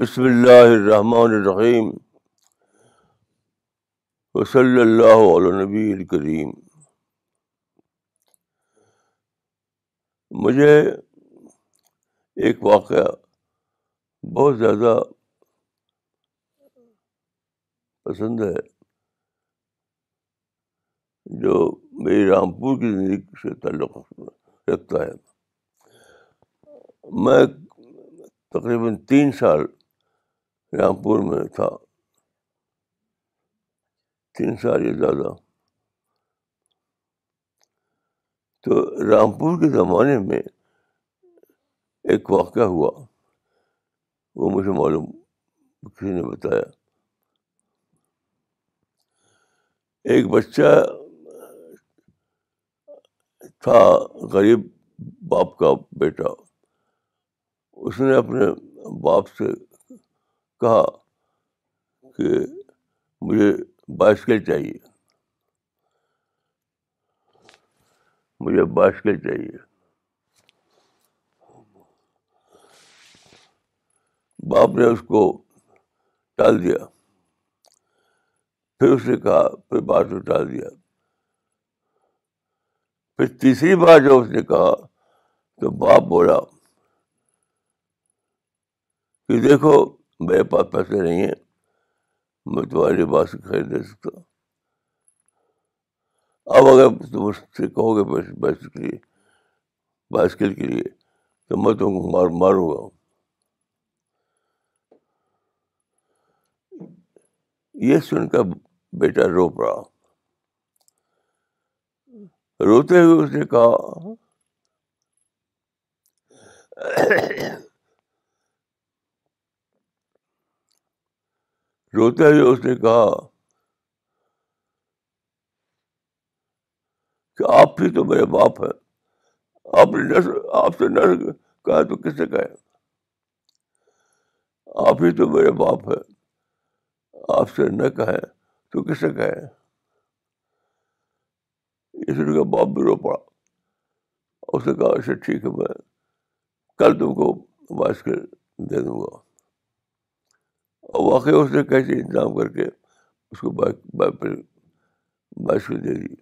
بسم اللہ الرحمن الرحیم وصلی اللہ علیہ نبی الکریم مجھے ایک واقعہ بہت زیادہ پسند ہے جو میری رامپور کی زندگی سے تعلق رکھتا ہے میں تقریباً تین سال رامپور میں تھا تین سال یا زیادہ تو رامپور کے زمانے میں ایک واقعہ ہوا وہ مجھے معلوم کسی نے بتایا ایک بچہ تھا غریب باپ کا بیٹا اس نے اپنے باپ سے کہا کہ مجھے بائسکل چاہیے مجھے بائسکل چاہیے باپ نے اس کو ٹال دیا پھر اس نے کہا پھر بات کو ٹال دیا پھر تیسری بار جب اس نے کہا تو باپ بولا کہ دیکھو میرے پاس پیسے نہیں ہیں میں تمہارے لباس خرید دے سکتا اب اگر تم اس سے کہو گے بائسکل کے لیے بائسکل کے لیے تو میں تم کو مار ماروں گا یہ سن کر بیٹا رو پڑا روتے ہوئے اس نے کہا روتے ہوئے اس نے کہا کہ آپ ہی تو میرے باپ ہیں آپ نے نسل آپ سے نسل کہا تو کس سے کہیں آپ ہی تو میرے باپ ہیں آپ سے نہ کہیں تو کس سے کہیں اس لیے کا باپ بھی رو پڑا اس نے کہا اچھا ٹھیک ہے میں کل تم کو باعث کے دے دوں گا اور واقعی اس نے کیسے انتظام کر کے اس کو دے دی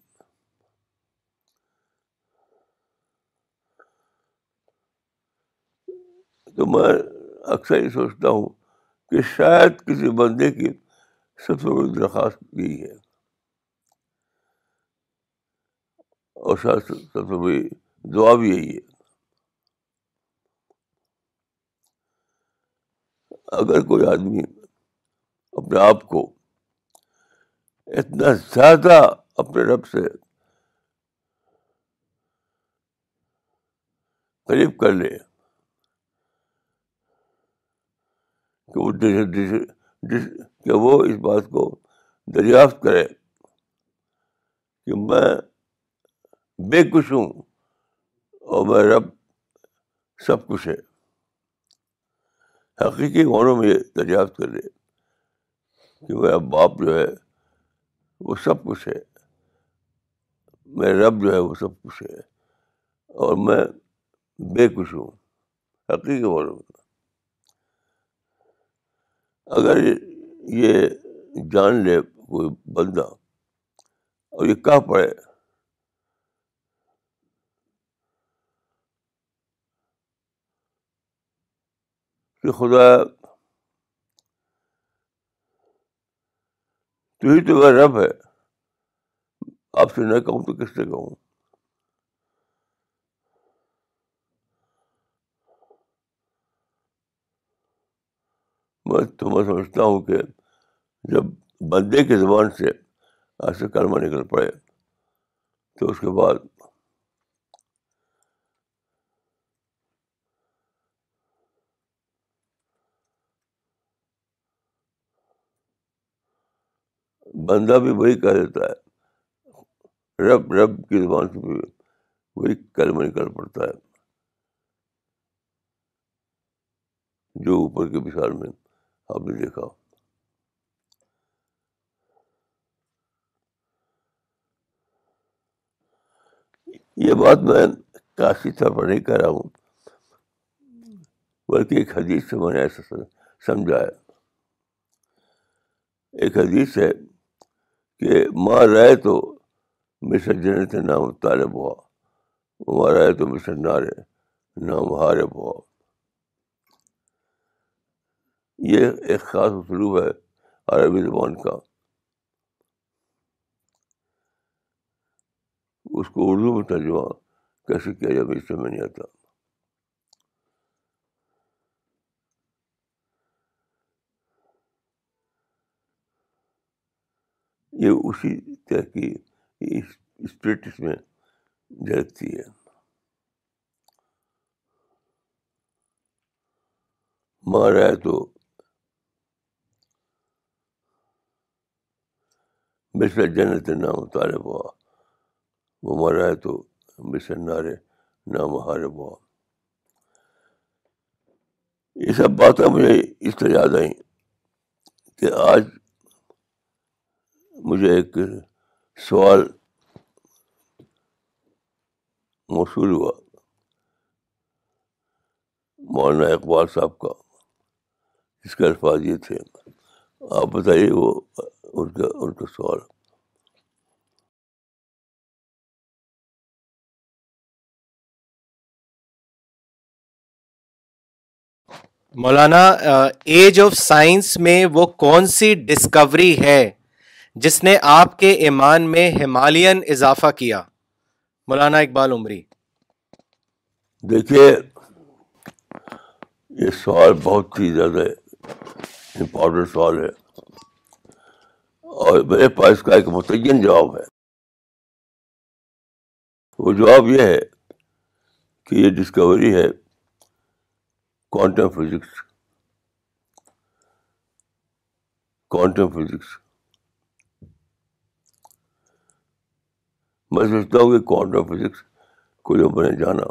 تو میں اکثر یہ سوچتا ہوں کہ شاید کسی بندے کی سب سے بڑی درخواست یہی ہے اور شاید سب سے بڑی دعا بھی یہی ہے اگر کوئی آدمی اپنے آپ کو اتنا زیادہ اپنے رب سے قریب کر لے کہ وہ کہ وہ اس بات کو دریافت کرے کہ میں بے کچھ ہوں اور میں رب سب کچھ ہے حقیقی غوروں میں یہ دریافت کر لے کہ میرا باپ جو ہے وہ سب کچھ ہے میرا رب جو ہے وہ سب کچھ ہے اور میں بے کچھ ہوں حقیقی حقیقے اگر یہ جان لے کوئی بندہ اور یہ کہاں پڑے کہ خدا تو ہی تو میرا رب ہے آپ سے نہ کہوں تو کس سے کہوں میں تو میں سمجھتا ہوں کہ جب بندے کی زبان سے ایسے کلمہ نکل پڑے تو اس کے بعد بندہ بھی وہی کہہ دیتا ہے رب رب کی زبان سے بھی وہی کلمہ نکل پڑتا ہے جو اوپر کے مثال میں آپ نے دیکھا یہ بات میں کافی طور پر نہیں کہہ رہا ہوں بلکہ ایک حدیث سے میں نے ایسا سمجھایا ایک حدیث ہے کہ ماں رہے تو مصر جنت نام طالب ہوا ماں رہے تو مصر نارے نام حارب ہوا یہ ایک خاص اسلوب ہے عربی زبان کا اس کو اردو میں ترجمہ کیسے کیا جائے سے میں نہیں آتا یہ اسی طرح کی اس میں جگتی ہے مارا ہے تو مشر جنت نام تارے بوا وہ مارا ہے تو نام ہارے بوا یہ سب باتیں مجھے اس طرح یاد آئیں کہ آج مجھے ایک سوال موصول ہوا مولانا اقبال صاحب کا جس کے الفاظ یہ تھے آپ بتائیے وہ ان ان کا کا سوال مولانا ایج آف سائنس میں وہ کون سی ڈسکوری ہے جس نے آپ کے ایمان میں ہمالین اضافہ کیا مولانا اقبال عمری دیکھیے یہ سوال بہت ہی زیادہ امپورٹنٹ سوال ہے اور میرے پاس کا ایک متعین جواب ہے وہ جواب یہ ہے کہ یہ ڈسکوری ہے کوانٹم فزکس کوانٹم فزکس میں سوچتا ہوں کہ کوانٹم فزکس کو میں نے جانا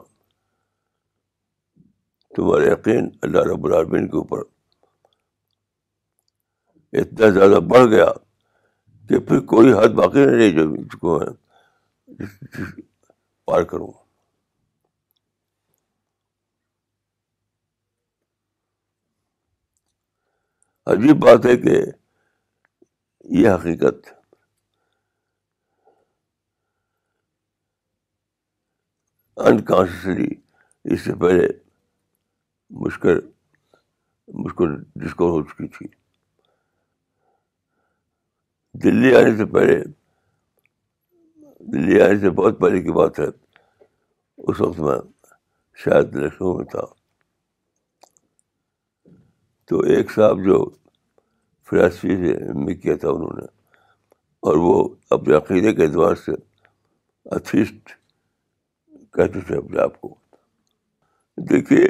تمہارا یقین اللہ رب العالمین کے اوپر اتنا زیادہ بڑھ گیا کہ پھر کوئی حد باقی نہیں کو چکو پار کروں عجیب بات ہے کہ یہ حقیقت انکانشیسلی اس سے پہلے مشکل مشکل ڈسکور ہو چکی تھی دلی آنے سے پہلے دلی آنے سے بہت پہلے کی بات ہے اس وقت میں شاید لکھنؤ میں تھا تو ایک صاحب جو فلاسفی سے میں کیا تھا انہوں نے اور وہ اپنے عقیدے کے اعتبار سے اتھیسٹ کہتے تھے اپنے آپ کو دیکھیے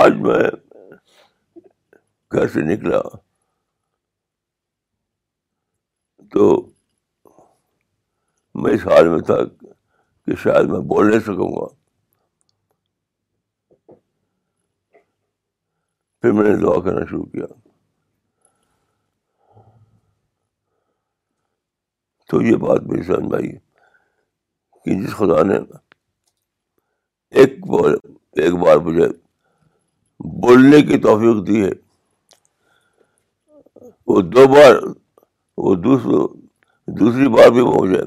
آج میں گھر سے نکلا تو میں اس حال میں تھا کہ شاید میں بول نہیں سکوں گا پھر میں نے دعا کرنا شروع کیا تو یہ بات میری سمجھ میں آئی کہ جس خدا نے ایک بار ایک بار مجھے بولنے کی توفیق دی ہے وہ دو بار وہ دوسروں دوسری بار بھی وہ مجھے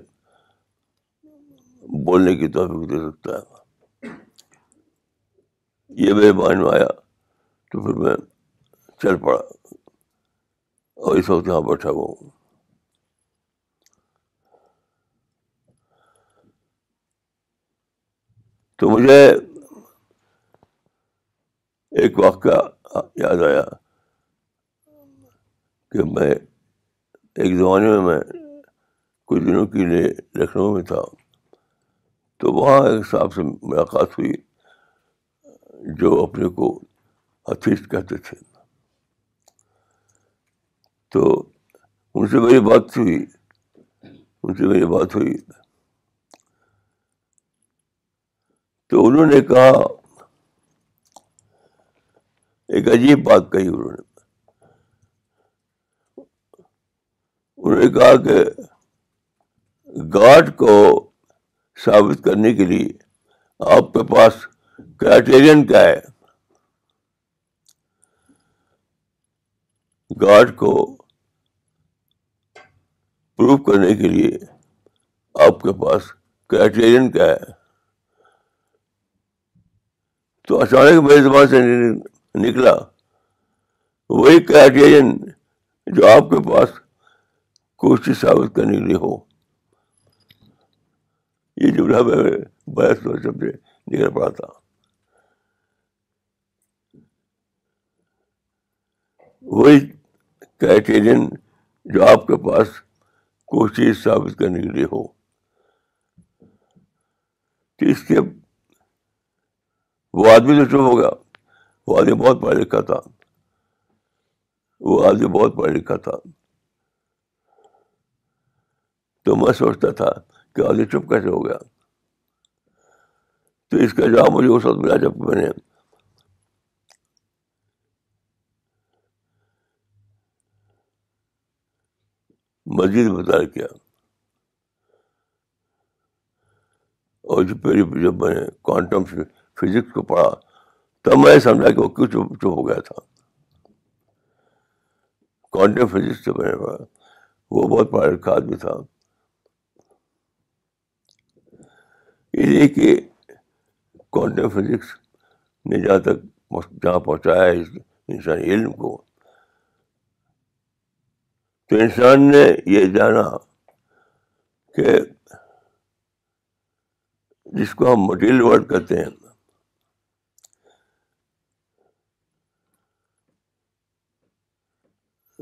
بولنے کی توفیق دے سکتا ہے یہ میرے میں آیا تو پھر میں چل پڑا اور اس وقت یہاں بیٹھا ہوا ہوں تو مجھے ایک واقعہ یاد آیا کہ میں ایک زمانے میں میں کچھ دنوں کے لیے لکھنؤ میں تھا تو وہاں ایک صاحب سے ملاقات ہوئی جو اپنے کو حفیظ کہتے تھے تو ان سے میری بات ہوئی ان سے میری بات ہوئی تو انہوں نے کہا ایک عجیب بات کہی انہوں نے انہوں نے کہا کہ گاڈ کو ثابت کرنے کے لیے آپ کے پاس کرائٹیرئن کیا ہے گاڈ کو پروف کرنے کے لیے آپ کے پاس کرائٹیرئن کیا ہے تو اچانک میرے زبان سے نکلا وہی کرائٹیرین جو آپ کے پاس کوشش ثابت کرنے کے لیے ہو یہ جملہ میں بحث طور سے نکل پڑا تھا وہی کرائٹیرین جو آپ کے پاس کوشش ثابت کرنے کے لیے ہو تو اس کے وہ آدمی تو چپ ہو گیا وہ آدمی بہت پڑھا لکھا تھا وہ آدمی بہت پڑھا لکھا تھا تو میں سوچتا تھا کہ آدمی چپ کیسے ہو گیا تو اس کا جواب مجھے اس وقت ملا جب میں نے مسجد بتایا کیا اور پہلی جب نے کوانٹم فزکس کو پڑھا تب میں سمجھا کہ وہ کیوں چپ چپ ہو گیا تھا کوانٹم فزکس سے میں نے پڑھا وہ بہت پڑھا لکھا آدمی تھا اس لیے کہ کوانٹم فزکس نے جہاں تک جہاں پہنچایا ہے انسانی علم کو تو انسان نے یہ جانا کہ جس کو ہم مٹیریل ورڈ کہتے ہیں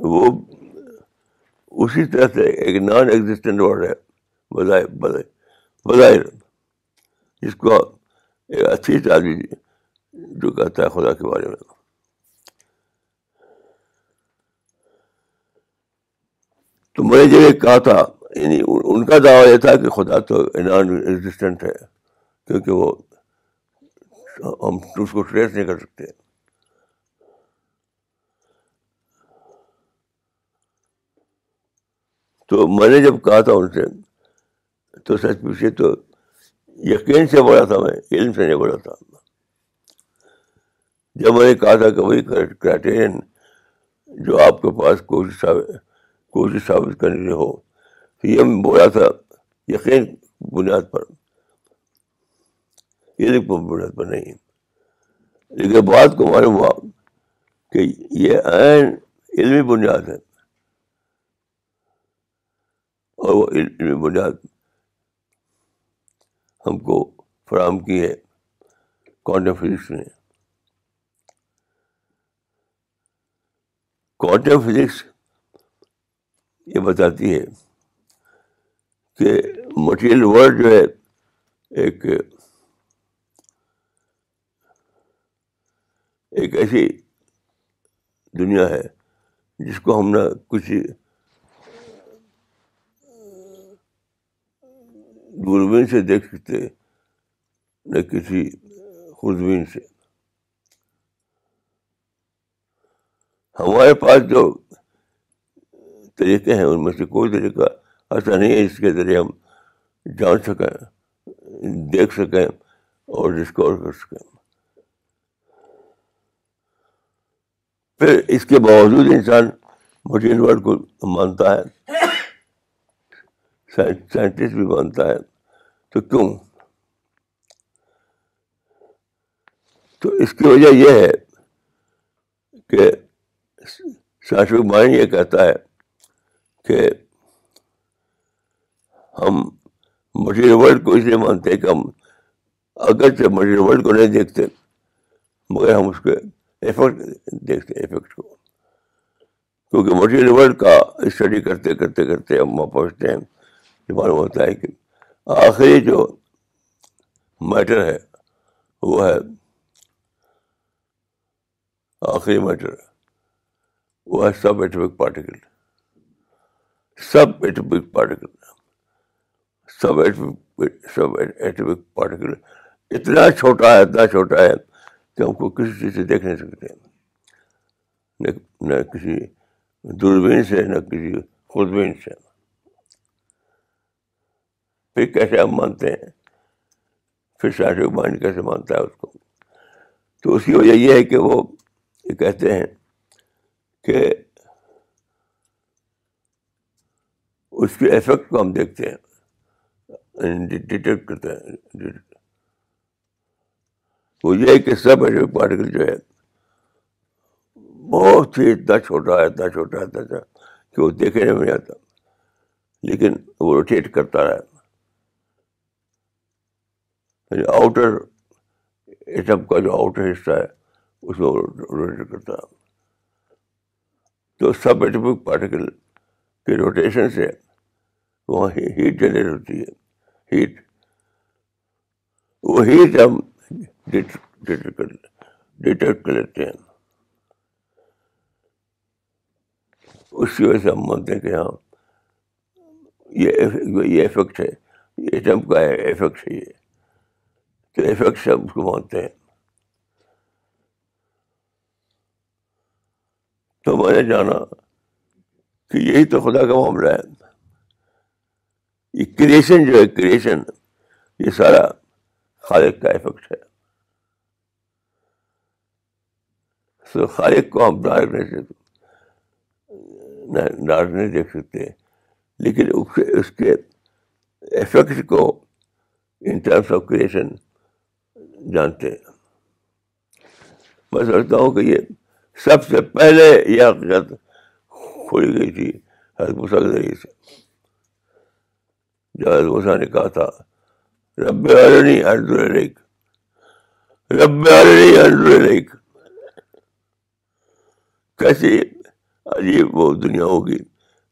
وہ اسی طرح سے ایک نان ایگزٹنٹ ورڈ ہے بظاہر جس کو ایک اچھی آدمی جو کہتا ہے خدا کے بارے میں تو میں جو کہا تھا یعنی ان کا دعویٰ یہ تھا کہ خدا تو نان ایگزٹنٹ ہے کیونکہ وہ ہم اس کو ٹریس نہیں کر سکتے تو میں نے جب کہا تھا ان سے تو سچ پوچھے تو یقین سے بولا تھا میں علم سے نہیں بولا تھا جب میں نے کہا تھا کہ وہی کرائٹیرین جو آپ کے پاس کوشش کوشش ثابت کرنے کے ہو تو یہ میں بولا تھا یقین بنیاد پر علم بنیاد پر نہیں لیکن بات کو معلوم ہوا کہ یہ عین علمی بنیاد ہے اور وہ علم بنیاد ہم کو فراہم کی ہے کوانٹم فزکس نے کوانٹم فزکس یہ بتاتی ہے کہ مٹیریل ورلڈ جو ہے ایک ایسی دنیا ہے جس کو ہم نہ کچھ دوربین سے دیکھ سکتے نہ کسی خوردبین سے ہمارے پاس جو طریقے ہیں ان میں سے کوئی طریقہ ایسا نہیں ہے جس کے ذریعے ہم جان سکیں دیکھ سکیں اور ڈسکور کر سکیں پھر اس کے باوجود انسان مٹین ورلڈ کو مانتا ہے سائنٹسٹ بھی مانتا ہے تو کیوں تو اس کی وجہ یہ ہے کہ سائنس مائنڈ یہ کہتا ہے کہ ہم مٹیریل ورلڈ کو اس لیے مانتے کہ ہم اگرچہ مٹیریل ورلڈ کو نہیں دیکھتے مگر ہم اس کے ایفیکٹ دیکھتے ایفیکٹ کو کیونکہ مٹیریل ورلڈ کا اسٹڈی کرتے کرتے کرتے ہم وہاں پہنچتے ہیں یہ معلوم ہوتا ہے کہ آخری جو میٹر ہے وہ ہے آخری میٹر وہ ہے subatomic particle subatomic particle subatomic subatomic particle اتنا چھوٹا ہے اتنا چھوٹا ہے کہ ہم کو کسی چیز سے دیکھ نہیں سکتے نہ کسی دوربین سے نہ کسی خودبین سے پھر کیسے ہم مانتے ہیں پھر شاہ بانی کیسے مانتا ہے اس کو تو اس کی وجہ یہ ہے کہ وہ یہ کہتے ہیں کہ اس کے افیکٹ کو ہم دیکھتے ہیں یعنی ڈیٹیکٹ کرتے ہیں وہ یہ ہے کہ سب اشو پارٹیکل جو ہے بہت ہی اتنا چھوٹا ہے اتنا چھوٹا ہے اتنا چھوٹا کہ وہ دیکھنے میں نہیں آتا لیکن وہ روٹیٹ کرتا رہا ہے آؤٹر یعنی ایٹم کا جو آؤٹر حصہ ہے اس کو روٹیٹ کرتا ہے تو سب ایٹمک پارٹیکل کے روٹیشن سے وہاں ہیٹ جنریٹ ہوتی ہے ہیٹ وہ ہیٹ ہم ڈیٹیکٹ کر لیتے ہیں اس کی وجہ سے ہم مانتے ہیں کہ ہاں یہ افیکٹ ہے یہ ایٹم کا ایفیکٹ ہے یہ تو افیکٹ سے اس کو مانتے ہیں تو میں نے جانا کہ یہی تو خدا کا معاملہ ہے یہ کریشن جو ہے کریشن یہ سارا خالق کا افیکٹ ہے تو خالق کو ہم ڈارک نہیں سکتے ڈارک نہیں دیکھ سکتے لیکن اس کے افیکٹ کو ان ٹرمس آف کریشن جانتے ہیں میں سمجھتا ہوں کہ یہ سب سے پہلے یہ حقیقت کھولی گئی تھی حضرت کے ذریعے سے جو حضرت موسیٰ نے کہا تھا رب عرنی انظر الیک رب عرنی انظر الیک کیسی عجیب وہ دنیا ہوگی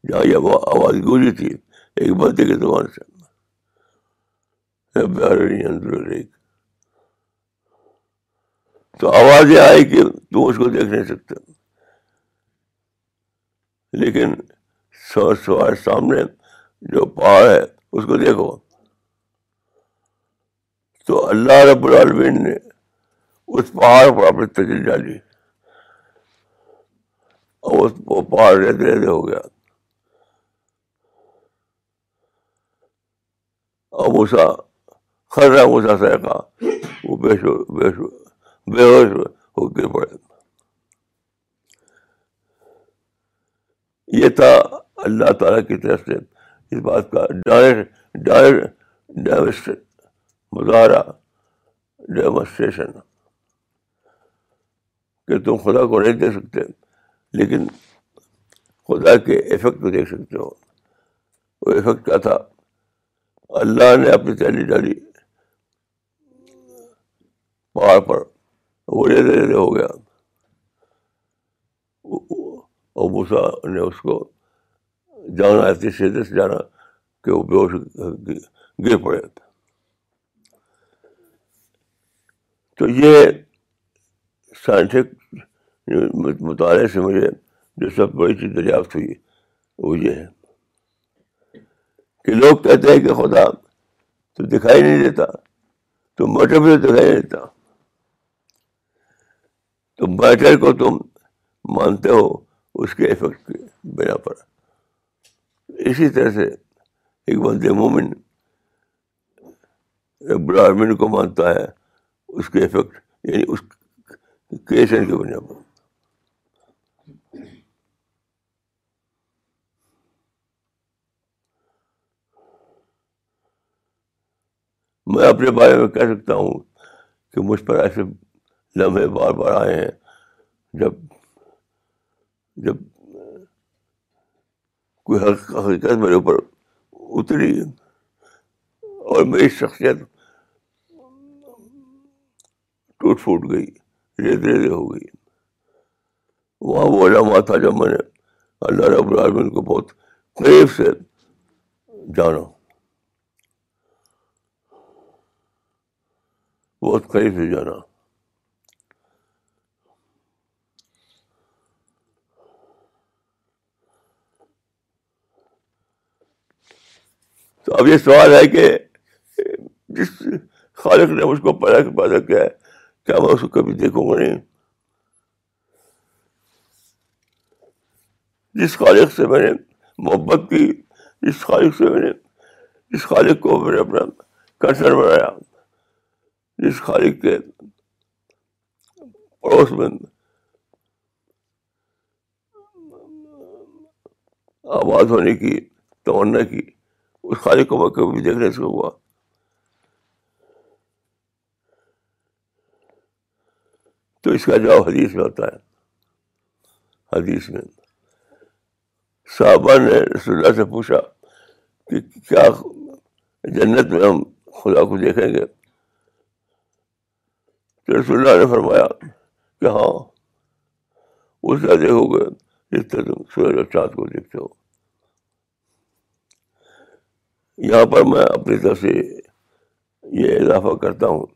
جہاں یہ آواز گولی تھی ایک بندے کے زبان سے رب عرنی انظر الیک تو آوازیں آئی کہ تم اس کو دیکھ نہیں سکتے لیکن سوار سامنے جو پہاڑ ہے اس کو دیکھو تو اللہ رب العالمین نے اس پہاڑ پر اپنی تجربہ ڈالی اور پہاڑ رہتے رہتے ہو گیا خرا موسا کا وہ بے بے بے ہوش ہو یہ پڑا اللہ تعالیٰ کی طرف سے اس بات کا ڈائر مظاہرہ ڈیمونسٹریشن کہ تم خدا کو نہیں دیکھ سکتے لیکن خدا کے افیکٹ کو دیکھ سکتے ہو وہ افیکٹ کیا تھا اللہ نے اپنی تیلی ڈالی پہاڑ پر وہ لے لے ہو گیا ابوسا نے اس کو جانا ایسی سیدھے سے جانا کہ وہ گر پڑے تھے تو یہ سائنٹفک مطالعے سے مجھے جو سب بڑی چیز دریافت ہوئی وہ یہ ہے کہ لوگ کہتے ہیں کہ خدا تو دکھائی نہیں دیتا تو مٹر بھی تو دکھائی نہیں دیتا تو میٹر کو تم مانتے ہو اس کے افیکٹ کے بنا پر اسی طرح سے ایک بند مومن ایک براہمن کو مانتا ہے اس کے افیکٹ یعنی اس کریشن کے بنا پر میں اپنے بارے میں کہہ سکتا ہوں کہ مجھ پر ایسے لمحے بار بار آئے ہیں جب جب کوئی حقیقت میرے اوپر اتری اور میری شخصیت ٹوٹ پھوٹ گئی ریت ریت ہو گئی وہاں وہ علامہ تھا جب میں نے اللہ رب العالمین کو بہت قریب سے جانا بہت قریب سے جانا تو اب یہ سوال ہے کہ جس خالق نے مجھ کو پیدا پیدا کیا ہے کیا میں اس کو کبھی دیکھوں گا نہیں جس خالق سے میں نے محبت کی جس خالق سے میں میں میں نے نے جس جس خالق خالق کو اپنا کنسر بنایا کے پڑوس آواز ہونے کی تمنا کی اس خالی کو مکہ کو بھی دیکھنے سے ہوا تو اس کا جواب حدیث میں ہوتا ہے حدیث میں صحابہ نے رسول اللہ سے پوچھا کہ کیا جنت میں ہم خدا کو دیکھیں گے تو رسول اللہ نے فرمایا کہ ہاں اس کا دیکھو گے جس طرح تم سورج اور چاند کو دیکھتے ہو یہاں پر میں اپنی طرف سے یہ اضافہ کرتا ہوں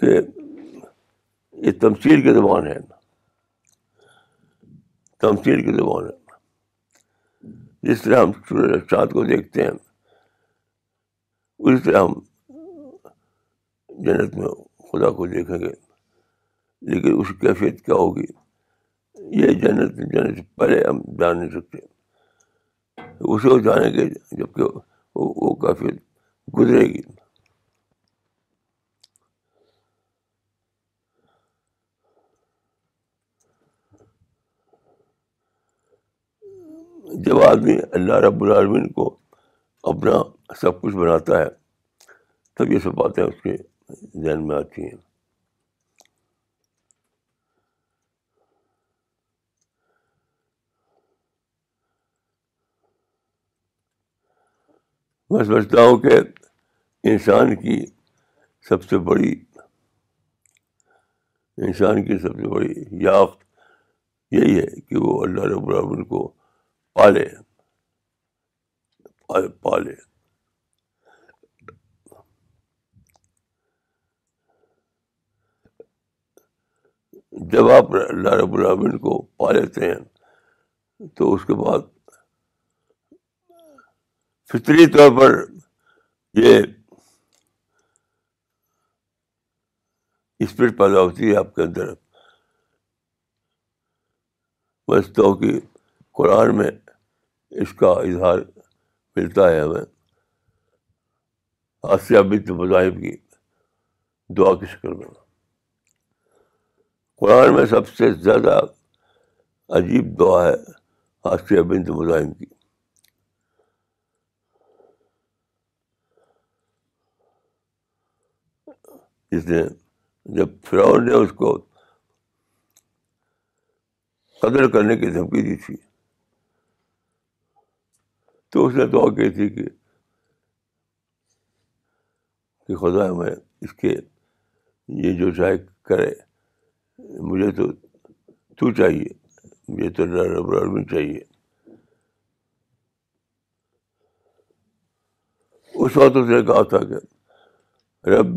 کہ یہ تمشیر کی زبان ہے تمثیل تمشیر کی زبان ہے جس طرح ہم سورج اشتاد کو دیکھتے ہیں اسی طرح ہم جنت میں خدا کو دیکھیں گے لیکن اس کیفیت کیا ہوگی یہ جنت جنت سے پہلے ہم جان نہیں سکتے اسے جانیں گے جبکہ وہ کافی گزرے گی جب آدمی اللہ رب العالمین کو اپنا سب کچھ بناتا ہے تب یہ سب باتیں اس کے ذہن میں آتی ہیں میں سمجھتا ہوں کہ انسان کی سب سے بڑی انسان کی سب سے بڑی یافت یہی ہے کہ وہ اللہ رب العالمین کو پالے پالے پالے جب آپ اللہ رب العالمین کو لیتے ہیں تو اس کے بعد فطری طور پر یہ اسپرٹ پیدا ہوتی ہے آپ کے اندر سمجھتا ہوں کہ قرآن میں اس کا اظہار ملتا ہے ہمیں آسیہ بت مذاہب کی دعا کی شکل میں قرآن میں سب سے زیادہ عجیب دعا ہے آسیہ بند مذاہب کی اس جب فراؤ نے اس کو قدر کرنے کی دھمکی دی تھی تو اس نے دعا کی تھی کہ خدا میں اس کے یہ جو چاہے کرے مجھے تو تو چاہیے مجھے تو چاہیے اس وقت اس نے کہا تھا کہ رب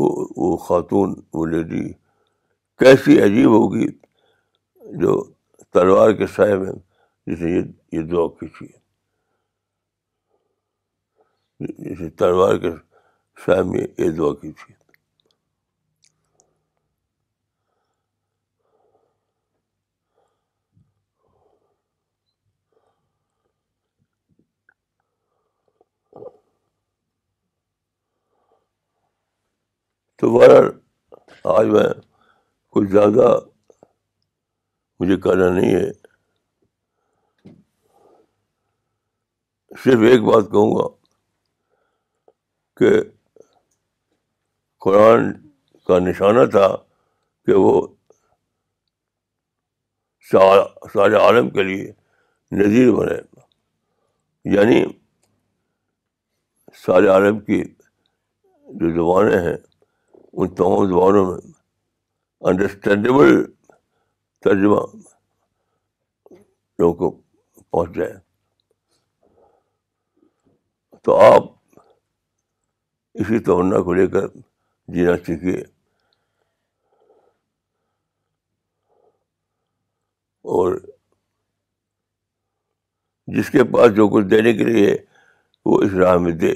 وہ خاتون وہ لیڈی کیسی عجیب ہوگی جو تلوار کے سائے میں جسے یہ یہ دعا کی تھی جسے تلوار کے سائے میں یہ دعا کی تھی تو بہر آج میں کچھ زیادہ مجھے کہنا نہیں ہے صرف ایک بات کہوں گا کہ قرآن کا نشانہ تھا کہ وہ سارے عالم کے لیے نذیر بنے یعنی سارے عالم کی جو زبانیں ہیں ان تمام زبانوں میں انڈرسٹینڈیبل ترجمہ لوگوں کو پہنچ جائے تو آپ اسی تونا کو لے کر جینا سیکھیے اور جس کے پاس جو کچھ دینے کے لیے وہ اس راہ میں دے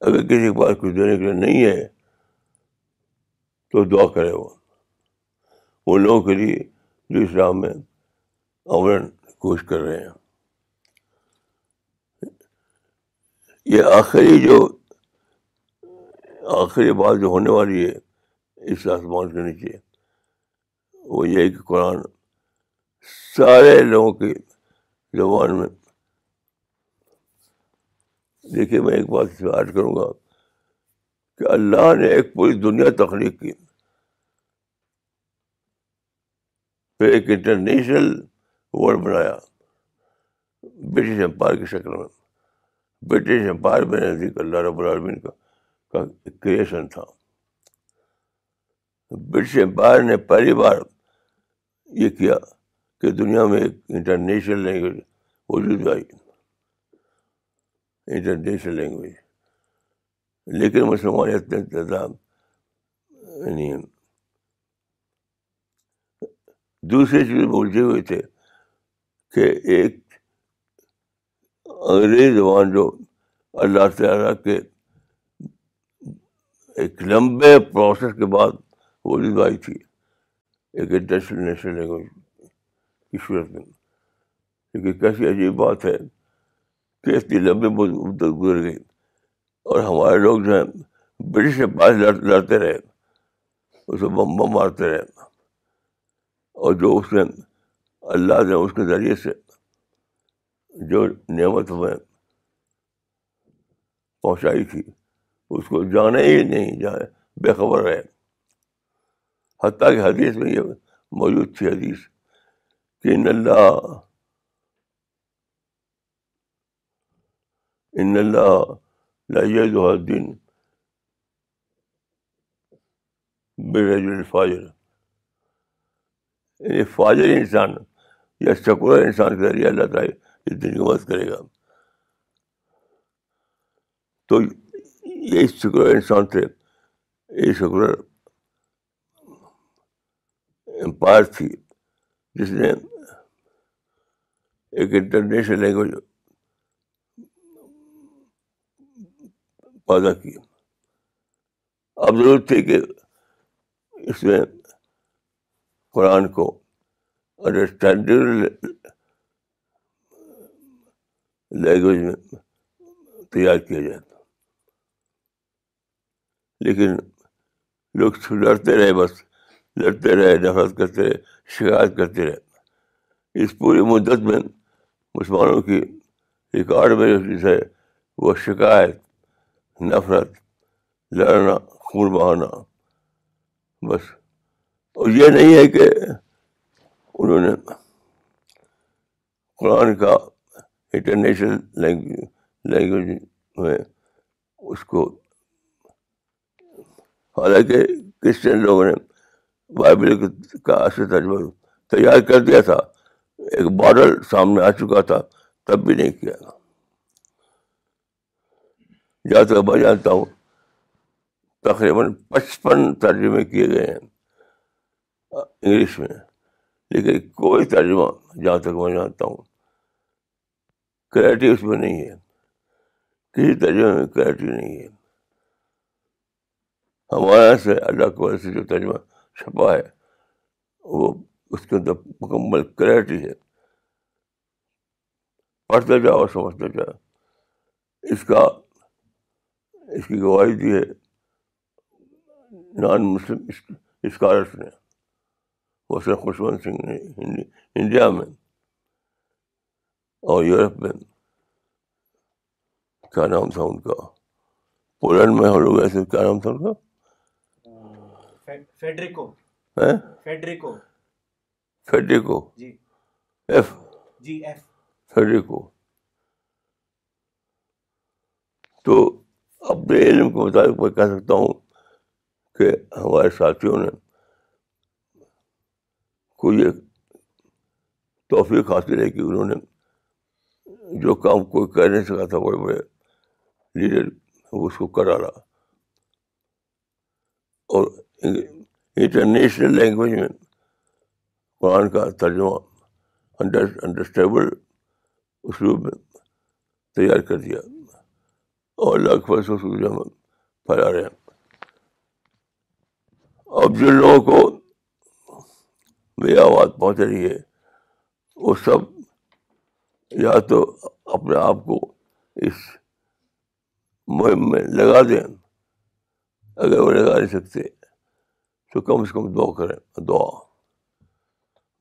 اگر کسی کے پاس کچھ دینے کے لیے نہیں ہے تو دعا کرے وہ ان لوگوں کے لیے جو اسلام میں عمرن کوشش کر رہے ہیں یہ آخری جو آخری بات جو ہونے والی ہے اس آسمان کے نیچے وہ یہ کہ قرآن سارے لوگوں کی زبان میں دیکھیے میں ایک بات اس میں ایڈ کروں گا کہ اللہ نے ایک پوری دنیا تخلیق کی پھر ایک انٹرنیشنل ورلڈ بنایا برٹش امپائر کی شکل میں برٹش امپائر میں اللہ رب العالمین کا کریشن تھا برٹش امپائر نے پہلی بار یہ کیا کہ دنیا میں ایک انٹرنیشنل لینگویج وجود آئی انٹرنیشنل لینگویج لیکن مسلمان اتنے زیادہ یعنی دوسری چیز بولتے ہوئے تھے کہ ایک انگریز زبان جو اللہ تعالیٰ کے ایک لمبے پروسیس کے بعد وہ بھی آئی تھی ایک انٹرنیشنل نیشنل لینگویج کی صورت میں کیونکہ کیسی عجیب بات ہے کہ اتنی لمبے مدت گزر گئی اور ہمارے لوگ جو ہیں برٹش کے پاس لڑتے رہے اس کو بم بم مارتے رہے اور جو اس نے اللہ اس کے ذریعے سے جو نعمت ہمیں پہنچائی تھی اس کو جانے ہی نہیں جانے خبر رہے حتیٰ کہ حدیث میں یہ موجود تھی حدیث کہ ان اللہ ان اللہ لائیے دو دن فاجر یعنی فاجر انسان یا شکور انسان کے ذریعے اللہ تعالیٰ اس دن کی مدد کرے گا تو یہ سیکولر انسان تھے یہ سیکولر امپائر تھی جس نے ایک انٹرنیشنل لینگویج پیدا کی اب ضرورت تھی کہ اس میں قرآن کو انڈرسٹینڈنگ لینگویج میں تیار کیا جائے لیکن لوگ لڑتے رہے بس لڑتے رہے نفرت کرتے رہے شکایت کرتے رہے اس پوری مدت میں مسلمانوں کی ریکارڈ میں جو چیز ہے وہ شکایت نفرت لڑنا خون بہانا بس اور یہ نہیں ہے کہ انہوں نے قرآن کا انٹرنیشنل لینگویج میں اس کو حالانکہ کرسچن لوگوں نے بائبل کا اصل تجربہ تیار کر دیا تھا ایک ماڈل سامنے آ چکا تھا تب بھی نہیں کیا جہاں تک میں جانتا ہوں تقریباً پچپن ترجمے کیے گئے ہیں انگلش میں لیکن کوئی ترجمہ جہاں تک میں جانتا ہوں کلیئرٹی اس میں نہیں ہے کسی ترجمے میں کلیئرٹی نہیں ہے ہمارے سے اللہ کو جو ترجمہ چھپا ہے وہ اس کے اندر مکمل کلیئرٹی ہے پڑھتا جاؤ سمجھتا جاؤ اس کا اس کی گواہی دی ہے نان مسلم اسکالرس نے حسین خوشونت سنگھ نے انڈیا میں اور یورپ میں کیا نام تھا ان کا پولینڈ میں ہم لوگ ایسے کیا نام تھا ان کا Federico Federico G. F G F Federico تو اپنے علم کے مطابق میں کہہ سکتا ہوں کہ ہمارے ساتھیوں نے کوئی ایک توفیق حاصل ہے کہ انہوں نے جو کام کوئی کر نہیں سکا تھا بڑے بڑے لیڈر اس کو کرا رہا اور انٹرنیشنل لینگویج میں قرآن کا ترجمہ انڈرسٹیبل اسلوب میں تیار کر دیا اور سے فصوص پھیلا رہے ہیں اب جن لوگوں کو میری آواز پہنچ رہی ہے وہ سب یا تو اپنے آپ کو اس مہم میں لگا دیں اگر وہ لگا نہیں سکتے تو کم سے کم دعا کریں دعا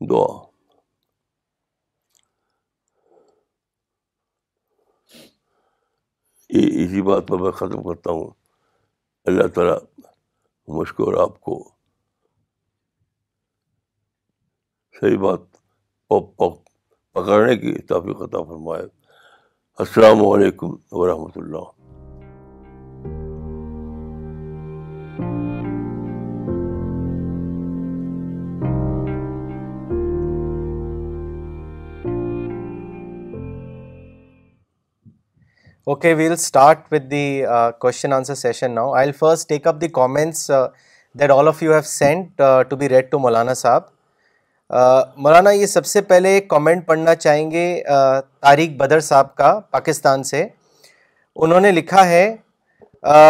دعا اسی بات پر میں ختم کرتا ہوں اللہ تعالیٰ مشکور آپ کو صحیح بات پکڑنے کی تافی قطع فرمائے السلام علیکم ورحمۃ اللہ okay we will start with the question answer session now I first take up the comments that all of you have sent to be read to Maulana sahab Maulana یہ سب سے پہلے کامنٹ پڑھنا چاہیں گے طارق بدر صاحب کا پاکستان سے انہوں نے لکھا ہے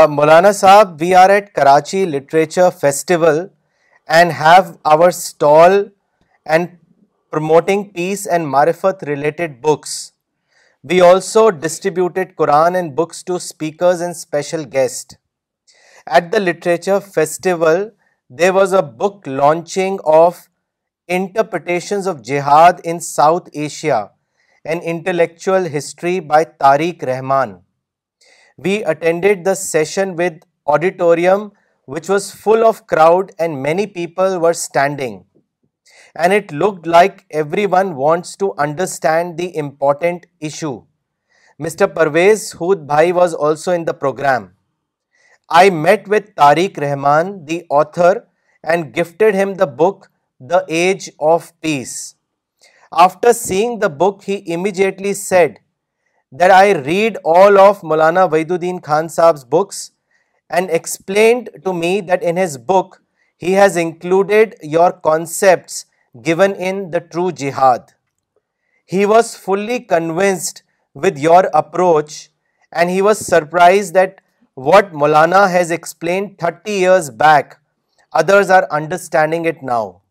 Maulana sahab we are at Karachi literature festival and have our stall and promoting peace and معرفت related books We also distributed Quran and books to speakers and special guests. At the literature festival, there was a book launching of Interpretations of Jihad in South Asia, an intellectual history by Tariq Rahman. We attended the session with auditorium which was full of crowd and many people were standing and it looked like everyone wants to understand the important issue. Mr. Parvez Hood Bhai was also in the program. I met with Tariq Rahman, the author, and gifted him the book, The Age of Peace. After seeing the book, he immediately said that I read all of Maulana Wahiduddin Khan Sahab's books, and explained to me that in his book, he has included your concepts given in the true jihad. He was fully convinced with your approach, and he was surprised that what Maulana has explained 30 years back, others are understanding it now.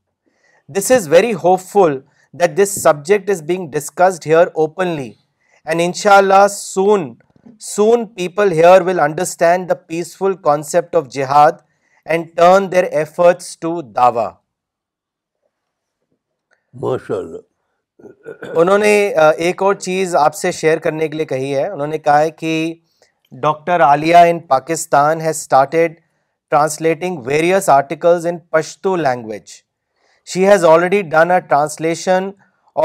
This is very hopeful that this subject is being discussed here openly, and inshallah soon people here will understand the peaceful concept of jihad and turn their efforts to dawah. ماشاء اللہ انہوں نے ایک اور چیز آپ سے share کرنے کے لیے کہی ہے انہوں نے کہا ہے کہ doctor Aliya in Pakistan has started translating various articles in Pashto language she has already done a translation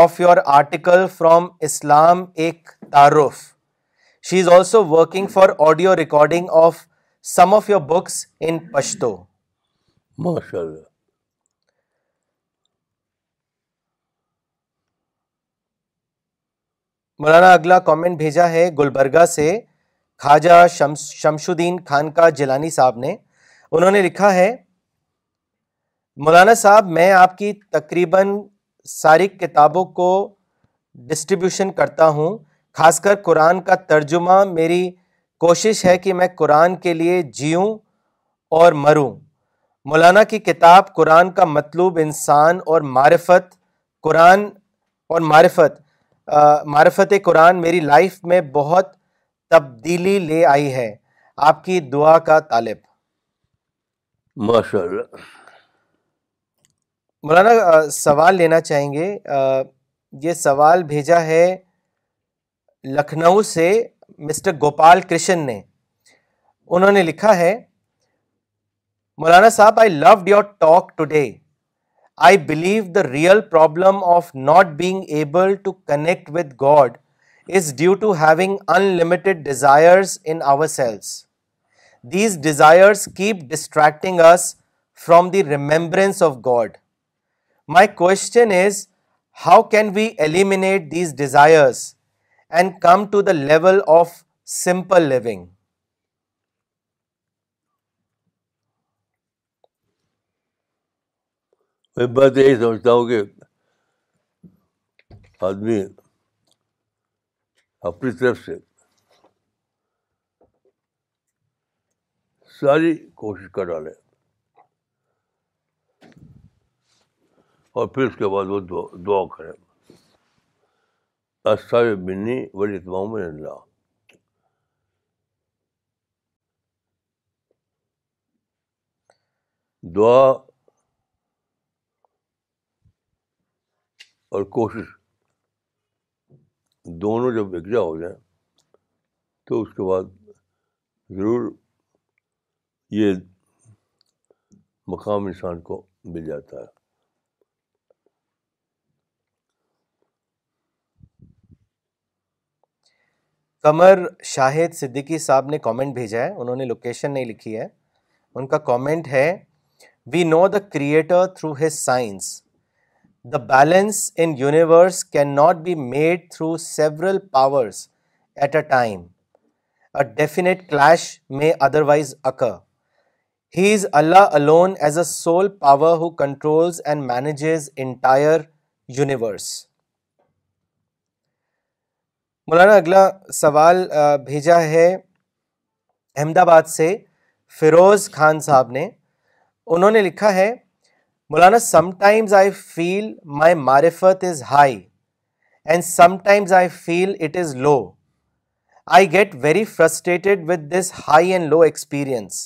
of your article from Islam Ek Taaruf she is also working for audio recording of some of your books in Pashto ماشاء اللہ مولانا اگلا comment بھیجا ہے گلبرگہ سے خواجہ شمس الدین خان کا جلانی صاحب نے انہوں نے لکھا ہے مولانا صاحب میں آپ کی تقریباً ساری کتابوں کو ڈسٹریبیوشن کرتا ہوں خاص کر قرآن کا ترجمہ میری کوشش ہے کہ میں قرآن کے لیے جیوں اور مروں مولانا کی کتاب قرآن کا مطلوب انسان اور معرفت قرآن اور معرفت معرفت قرآن میری لائف میں بہت تبدیلی لے آئی ہے آپ کی دعا کا طالب ماشاء اللہ مولانا سوال لینا چاہیں گے یہ سوال بھیجا ہے لکھنؤ سے مسٹر گوپال کرشن نے انہوں نے لکھا ہے Maulana sahab I loved your talk today I believe the real problem of not being able to connect with God is due to having unlimited desires in ourselves. These desires keep distracting us from the remembrance of God. My question is, how can we eliminate these desires and come to the level of simple living? میں بات یہی سمجھتا ہوں کہ آدمی اپنی طرف سے ساری کوشش کر ڈالے اور پھر اس کے بعد وہ دعا کرے اصاب بنی ولی اتمام اللہ دعا اور کوشش دونوں جب یکجا ہو جائیں تو اس کے بعد ضرور یہ مقام انسان کو مل جاتا ہے قمر شاہد صدیقی صاحب نے کامنٹ بھیجا ہے انہوں نے لوکیشن نہیں لکھی ہے ان کا کامنٹ ہے we know the creator through his science the balance in universe can not be made through several powers at a time a definite clash میں otherwise occur he is Allah alone as a sole power who controls and manages entire universe Maulana اگلا سوال بھیجا ہے احمد آباد سے فیروز خان صاحب نے انہوں نے لکھا ہے مولانا some times I feel my معرفت is high and sometimes I feel it is low I get very frustrated with this high and low experience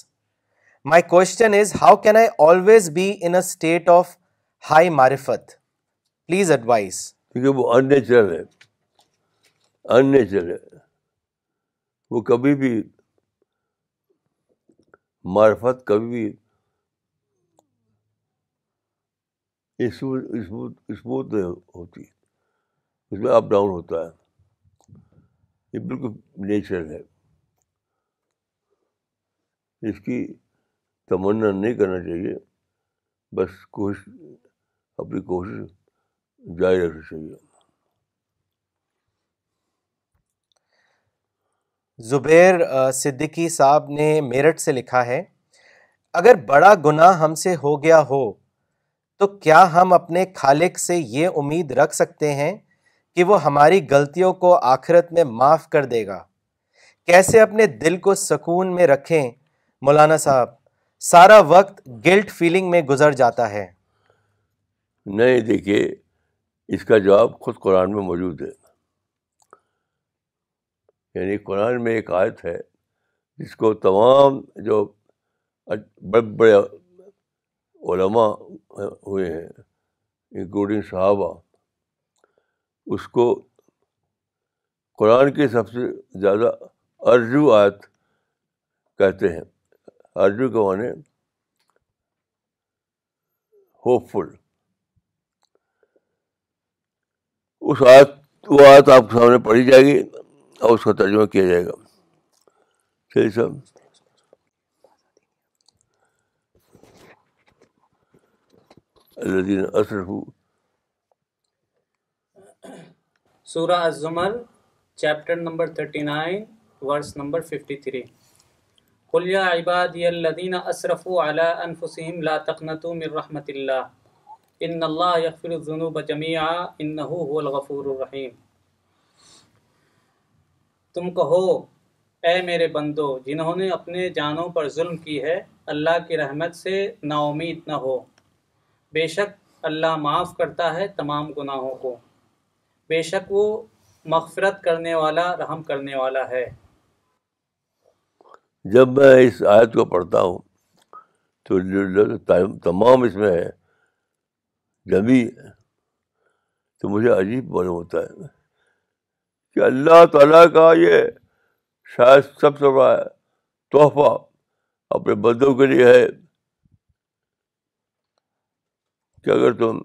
my question is how can I always be in a state of high معرفت please advise کیونکہ وہ ان natural ہے ان natural ہے وہ کبھی بھی معرفت کبھی بھی اسموتھ اسموتھ ہوتی اس میں اپ ڈاؤن ہوتا ہے یہ بالکل نیچرل ہے اس کی تمنا نہیں کرنا چاہیے بس کوشش اپنی کوشش جاری رکھنی چاہیے زبیر صدیقی صاحب نے میرٹھ سے لکھا ہے اگر بڑا گناہ ہم سے ہو گیا ہو تو کیا ہم اپنے خالق سے یہ امید رکھ سکتے ہیں کہ وہ ہماری غلطیوں کو آخرت میں معاف کر دے گا کیسے اپنے دل کو سکون میں رکھیں مولانا صاحب سارا وقت گلٹ فیلنگ میں گزر جاتا ہے نہیں دیکھیے اس کا جواب خود قرآن میں موجود ہے یعنی قرآن میں ایک آیت ہے جس کو تمام جو بڑے بڑے علماء ہوئے ہیں انکلوڈنگ صحابہ اس کو قرآن کی سب سے زیادہ ارجو آیت کہتے ہیں ارجو کے معنی ہوپ فل اس آیت وہ آیت آپ کے سامنے پڑھی جائے گی اور اس کا ترجمہ کیا جائے گا صحیح صاحب سور الزمر chapter number thirty nine verse number fifty three خلیہ اعباد الدین اصرفیم تخنت اللہ انََ اللہ هو الغفور الرحیم تم کہو اے میرے بندو جنہوں نے اپنے جانوں پر ظلم کی ہے اللہ کی رحمت سے نا امید نہ ہو بے شک اللہ معاف کرتا ہے تمام گناہوں کو بے شک وہ مغفرت کرنے والا رحم کرنے والا ہے جب میں اس آیت کو پڑھتا ہوں تو تمام اس میں جبھی ہے تو مجھے عجیب معلوم ہوتا ہے کہ اللہ تعالیٰ کا یہ شاید سب سے بڑا تحفہ اپنے بندوں کے لیے ہے کہ اگر تم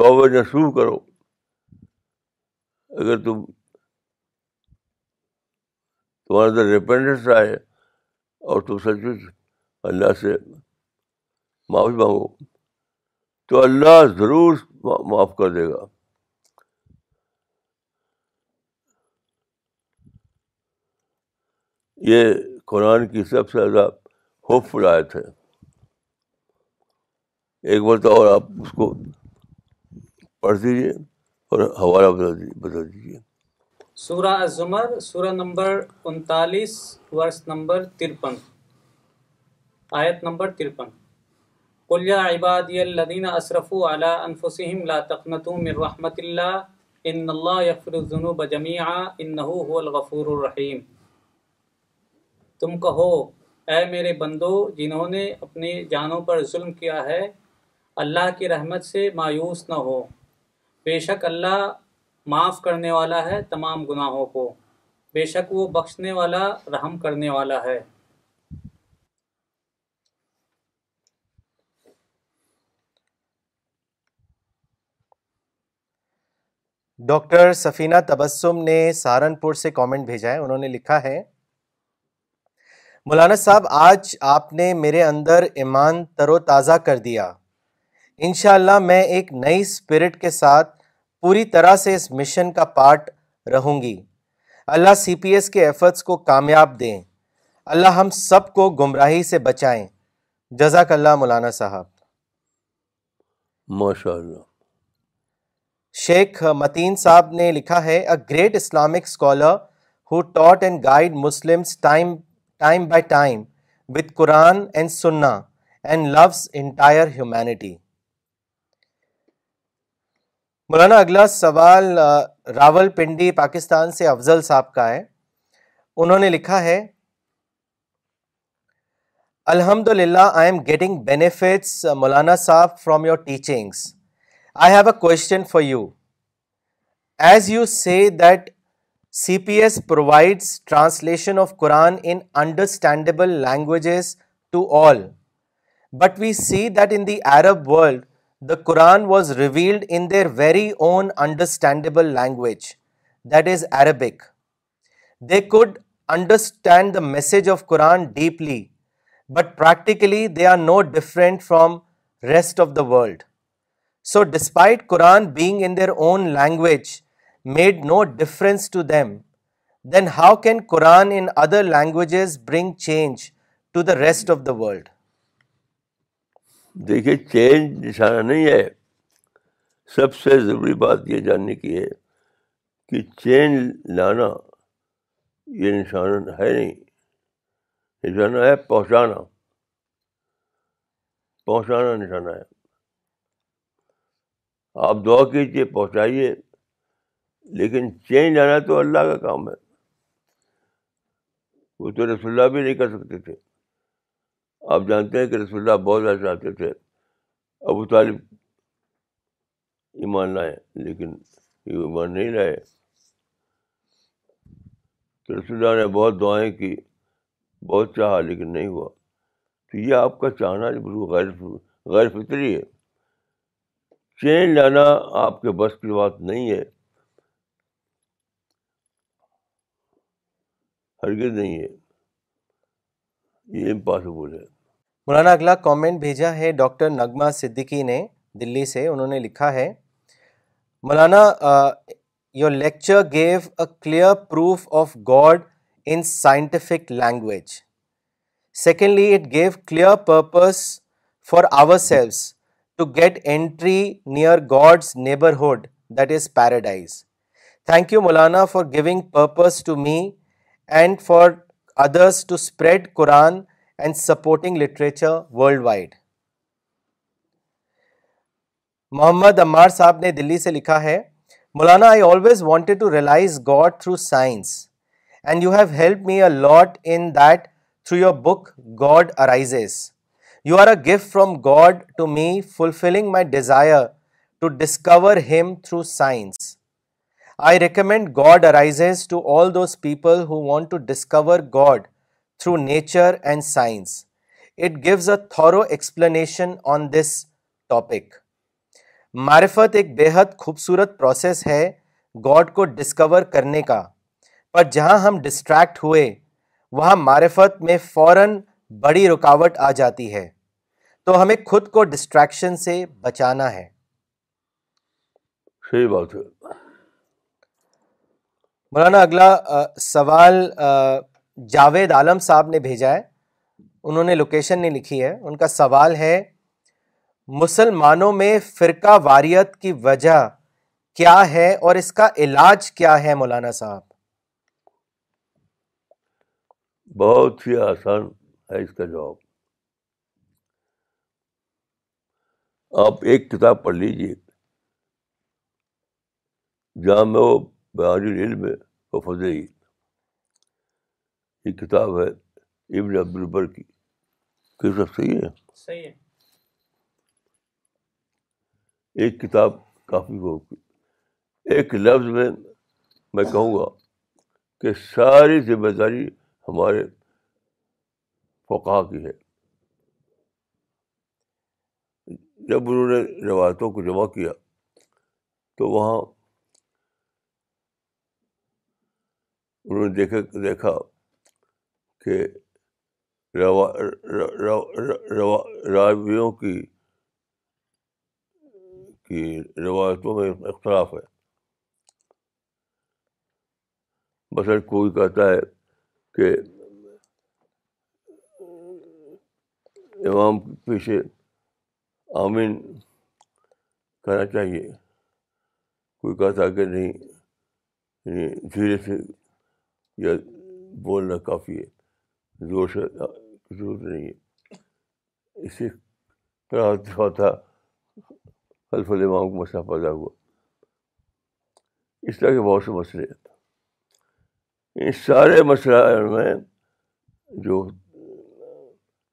توبہ نسو کرو اگر تم تمہارے اندر ریپینڈنس آئے اور تم مچ اللہ سے معافی مانگو تو اللہ ضرور معاف کر دے گا یہ قرآن کی سب سے زیادہ ہوپ فل آیت ہے ایک بار اور آپ اس کو پڑھ دیجیے اور حوالہ بتا دیجیے سورہ الزمر سورہ نمبر انتالیس ورس نمبر ترپن آیت نمبر ترپن قل یا عبادی الذین اسرفوا علی انفسهم لا تقنطوا من رحمت اللہ ان اللہ یغفر الذنوب جميعا انه هو الغفور الرحیم تم کہو اے میرے بندو جنہوں نے اپنی جانوں پر ظلم کیا ہے اللہ کی رحمت سے مایوس نہ ہو بے شک اللہ معاف کرنے والا ہے تمام گناہوں کو بے شک وہ بخشنے والا رحم کرنے والا ہے ڈاکٹر سفینہ تبسم نے سہارنپور سے کامنٹ بھیجا ہے انہوں نے لکھا ہے مولانا صاحب آج آپ نے میرے اندر ایمان تر و تازہ کر دیا انشاءاللہ میں ایک نئی اسپرٹ کے ساتھ پوری طرح سے اس مشن کا پارٹ رہوں گی اللہ سی پی ایس کے ایفرٹس کو کامیاب دیں اللہ ہم سب کو گمراہی سے بچائیں جزاک اللہ مولانا صاحب شیخ متین صاحب نے لکھا ہے a great Islamic scholar who taught and guide Muslim with Quran and سننا and loves entire humanity Maulana اگلا سوال راول پنڈی پاکستان سے افضل صاحب کا ہے انہوں نے لکھا ہے الحمد للہ I M getting benefits Maulana sahab from your teachings I have a question for you as you say that C P S provides translation of Quran in understandable languages to all but we see that in the Arab world the Quran was revealed in their very own understandable language, that is Arabic. They could understand the message of Quran deeply, but practically they are no different from rest of the world. So despite Quran being in their own language made no difference to them, then how can Quran in other languages bring change to the rest of the world? دیکھیے change نشانہ نہیں ہے سب سے ضروری بات یہ جاننے کی ہے کہ چینج لانا یہ نشانہ ہے نہیں نشانہ ہے پہنچانا پہنچانا نشانہ ہے آپ دعا کیجیے پہنچائیے لیکن چینج لانا تو اللہ کا کام ہے وہ تو رسول بھی نہیں کر سکتے تھے آپ جانتے ہیں کہ رسول اللہ بہت زیادہ چاہتے تھے ابو طالب ایمان لائے لیکن یہ ایمان نہیں لائے تو رسول اللہ نے بہت دعائیں کی بہت چاہا لیکن نہیں ہوا تو یہ آپ کا چاہنا بالکل غیر غیر فطری ہے چین لانا آپ کے بس کی بات نہیں ہے ہرگز نہیں ہے یہ امپاسبل ہے مولانا اگلا کامنٹ بھیجا ہے ڈاکٹر نغمہ صدیقی نے دلی سے انہوں نے لکھا ہے Maulana your lecture gave clear proof of God in scientific language secondly it gave clear purpose for our to get entry near God's neighbourhood that is paradise thank you Maulana for giving purpose to me and for others to spread Quran and supporting literature world wide Muhammad Ammar sahib نے دلی سے لکھا ہے Maulana I always wanted to realise God through science and you have help me a lot in that through your book God arises you are a gift from God to me fulfilling my desire to discover him through science I recommend God arises to all those people who want to discover God through nature and science it gives a thorough explanation on this topic معرفت ایک بے حد خوبصورت process ہے God کو discover کرنے کا پر جہاں ہم ڈسٹریکٹ ہوئے وہاں معرفت میں فوراً بڑی رکاوٹ آ جاتی ہے تو ہمیں خود کو ڈسٹریکشن سے بچانا ہے صحیح بات ہے مولانا اگلا سوال جاوید عالم صاحب نے بھیجا ہے انہوں نے لوکیشن نہیں لکھی ہے ان کا سوال ہے مسلمانوں میں فرقہ واریت کی وجہ کیا ہے اور اس کا علاج کیا ہے مولانا صاحب بہت ہی آسان ہے اس کا جواب آپ ایک کتاب پڑھ لیجیے جہاں میں وہ العلم و فضل یہ کتاب ہے ابن عبد البر کی صحیح ہے ایک کتاب کافی لوگ ایک لفظ میں میں کہوں گا کہ ساری ذمہ داری ہمارے فقہ کی ہے جب انہوں نے روایتوں کو جمع کیا تو وہاں انہوں نے دیکھا دیکھا کہ راویوں کی کی روایتوں میں اختلاف ہے مثلا کوئی کہتا ہے کہ امام کے پیچھے آمین کہنا چاہیے کوئی کہتا کہ نہیں دھیرے یعنی سے بولنا کافی ہے زور سے ضرورت نہیں ہے اسی طرح دفعہ تھا خلف ماؤں کو مسئلہ پیدا ہوا اس طرح کے بہت سے مسئلے ہیں ان سارے مسئلہ میں جو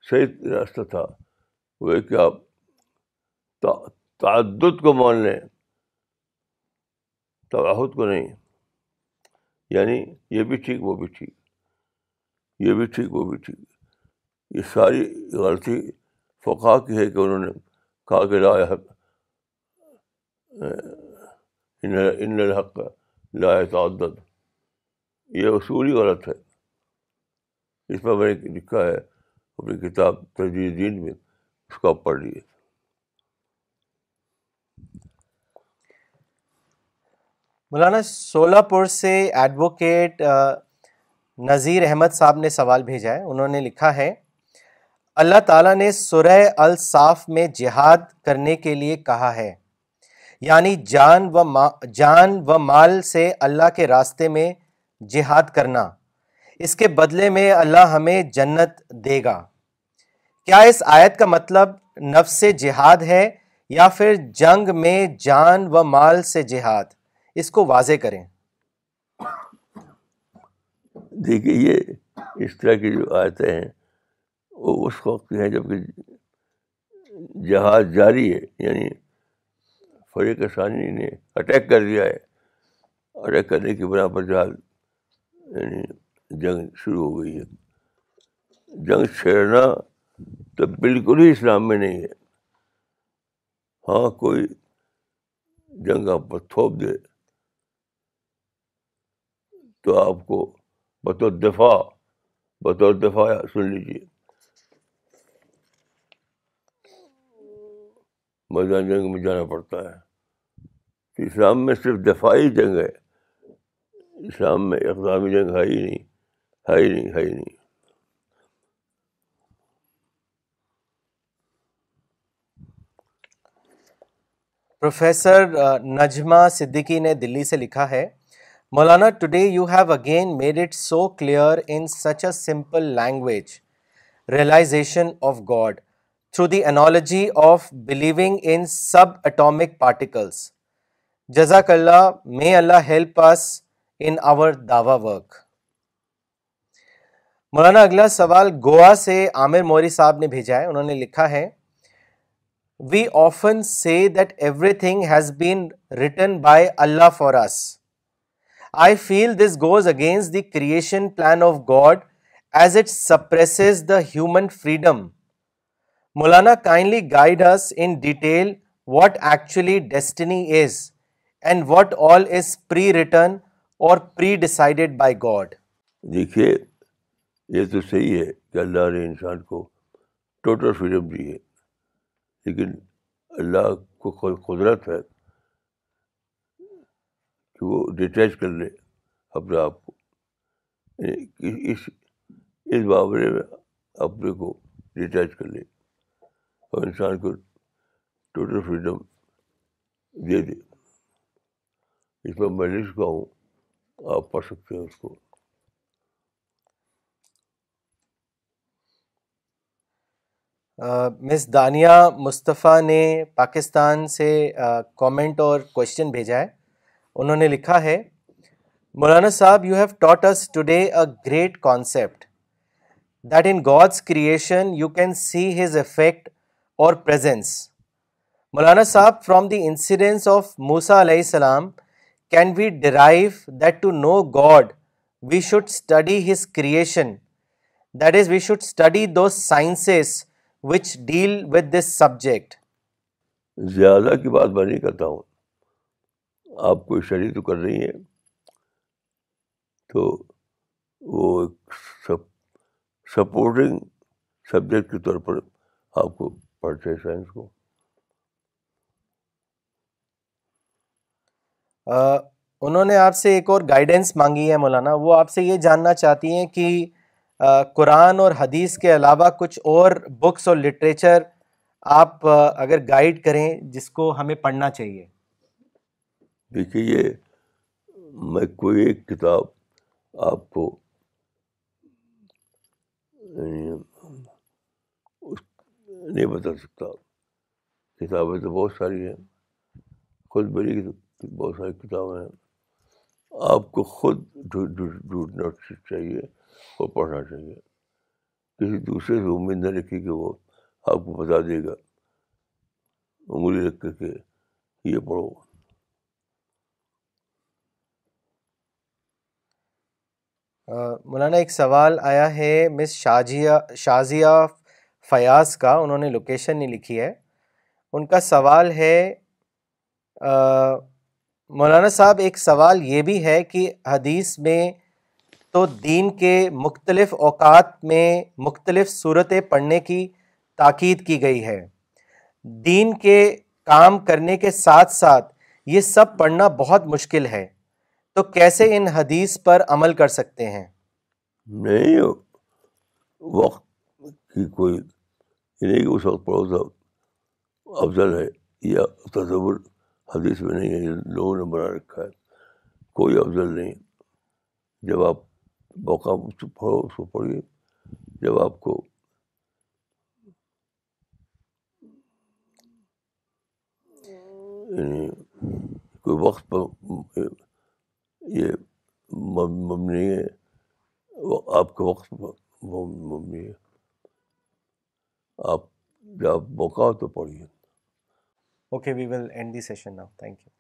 صحیح راستہ تھا وہ ایک آپ تعدد کو مان لیں تعاہد کو نہیں یعنی یہ بھی ٹھیک وہ بھی ٹھیک یہ بھی ٹھیک وہ بھی ٹھیک یہ ساری غلطی فقا کی ہے کہ انہوں نے کہا کہ لایا حق ان الحق کا لایا تعدد یہ اصولی غلط ہے اس میں میں نے لکھا ہے اپنی کتاب دین میں اس کو آپ پڑھ لیے مولانا سولہ پور سے ایڈوکیٹ نذیر احمد صاحب نے سوال بھیجا ہے انہوں نے لکھا ہے اللہ تعالیٰ نے سورہ الصاف میں جہاد کرنے کے لیے کہا ہے یعنی جان وا جان و مال سے اللہ کے راستے میں جہاد کرنا اس کے بدلے میں اللہ ہمیں جنت دے گا کیا اس آیت کا مطلب نفس سے جہاد ہے یا پھر جنگ میں جان و مال سے جہاد اس کو واضح کریں دیکھیے یہ اس طرح کی جو آیتیں ہیں وہ اس وقت ہیں جہاز جاری ہے یعنی فریق ثانی نے اٹیک کر دیا ہے اٹیک کرنے کے پر جہاز یعنی جنگ شروع ہو گئی ہے جنگ چھیڑنا تو بالکل ہی اسلام میں نہیں ہے ہاں کوئی جنگ آپ پر تھوپ دے تو آپ کو بطور دفاع بطور دفاع سن لیجیے میدان جنگ میں جانا پڑتا ہے تو اسلام میں صرف دفاعی جنگ ہے اسلام میں اقدامی جنگ ہے ہی نہیں ہے ہے ہی نہیں ہی نہیں پروفیسر نجمہ صدیقی نے دلی سے لکھا ہے Maulana today you have again made it so clear in such a simple language realization of God through the analogy of believing in sub atomic particles جزاک اللہ may Allah help us in our داوا work مولانا اگلا سوال گوا سے عامر موری صاحب نے بھیجا ہے انہوں نے لکھا ہے we often say that everything has been written by Allah for us I feel this goes against the creation plan of God as it suppresses the human freedom Maulana kindly guide in detail what actually destiny is and what all is prewritten or predecided by God دیکھیے یہ تو صحیح ہے کہ اللہ نے انسان کو ٹوٹل فریڈم دی ہے لیکن اللہ کو قدرت ہے کہ وہ ڈیٹیچ کر لے اپنے آپ کو یعنی اس اس معاملے میں اپنے کو ڈیٹیچ کر لے اور انسان کو ٹوٹل فریڈم دے دے اس میں میں لکھ چکا ہوں آپ پڑھ سکتے ہیں اس کو مس دانیہ مصطفیٰ نے پاکستان سے کامنٹ اور کوشچن بھیجا ہے انہوں نے لکھا ہے مولانا sahib you have taught us today a great concept that in God's creation you can see his effect or presence Maulana sahib from the incidence of Musa علیہ السلام can we drive that to know God we should study his creation that is we should study two sciences which deal with this subject زیادہ کی بات میں نہیں کرتا ہوں آپ کو اشاری تو کر رہی ہیں تو وہ ایک سپورٹنگ سبجیکٹ کے طور پر آپ کو پڑھتے ہیں سائنس کو انہوں نے آپ سے ایک اور گائیڈنس مانگی ہے مولانا وہ آپ سے یہ جاننا چاہتی ہیں کہ قرآن اور حدیث کے علاوہ کچھ اور بکس اور لٹریچر آپ اگر گائیڈ کریں جس کو ہمیں پڑھنا چاہیے دیکھیے یہ میں کوئی ایک کتاب آپ کو یعنی نہیں بتا سکتا کتابیں تو بہت ساری ہیں خود بلی بہت ساری کتابیں ہیں آپ کو خود ڈھونڈنا چاہیے اور پڑھنا چاہیے کسی دوسرے سے امید نہ رکھی کہ وہ آپ کو بتا دے گا انگلی رکھ کر کے یہ پڑھو مولانا ایک سوال آیا ہے مس شاجیہ شازیہ فیاض کا انہوں نے لوکیشن نہیں لکھی ہے ان کا سوال ہے مولانا صاحب ایک سوال یہ بھی ہے کہ حدیث میں تو دین کے مختلف اوقات میں مختلف صورتیں پڑھنے کی تاکید کی گئی ہے دین کے کام کرنے کے ساتھ ساتھ یہ سب پڑھنا بہت مشکل ہے تو کیسے ان حدیث پر عمل کر سکتے ہیں نہیں وقت کی کوئی نہیں کہ اس وقت پڑوس افضل ہے یا تصور حدیث میں نہیں ہے لوگوں نے بنا رکھا ہے کوئی افضل نہیں جب آپ موقع پڑھو اس کو پڑھیے جب آپ کو یعنی کوئی وقت پر یہ ہے آپ کے وقت ہے آپ جب موقع ہو تو پڑھیے okay we will end the session now thank you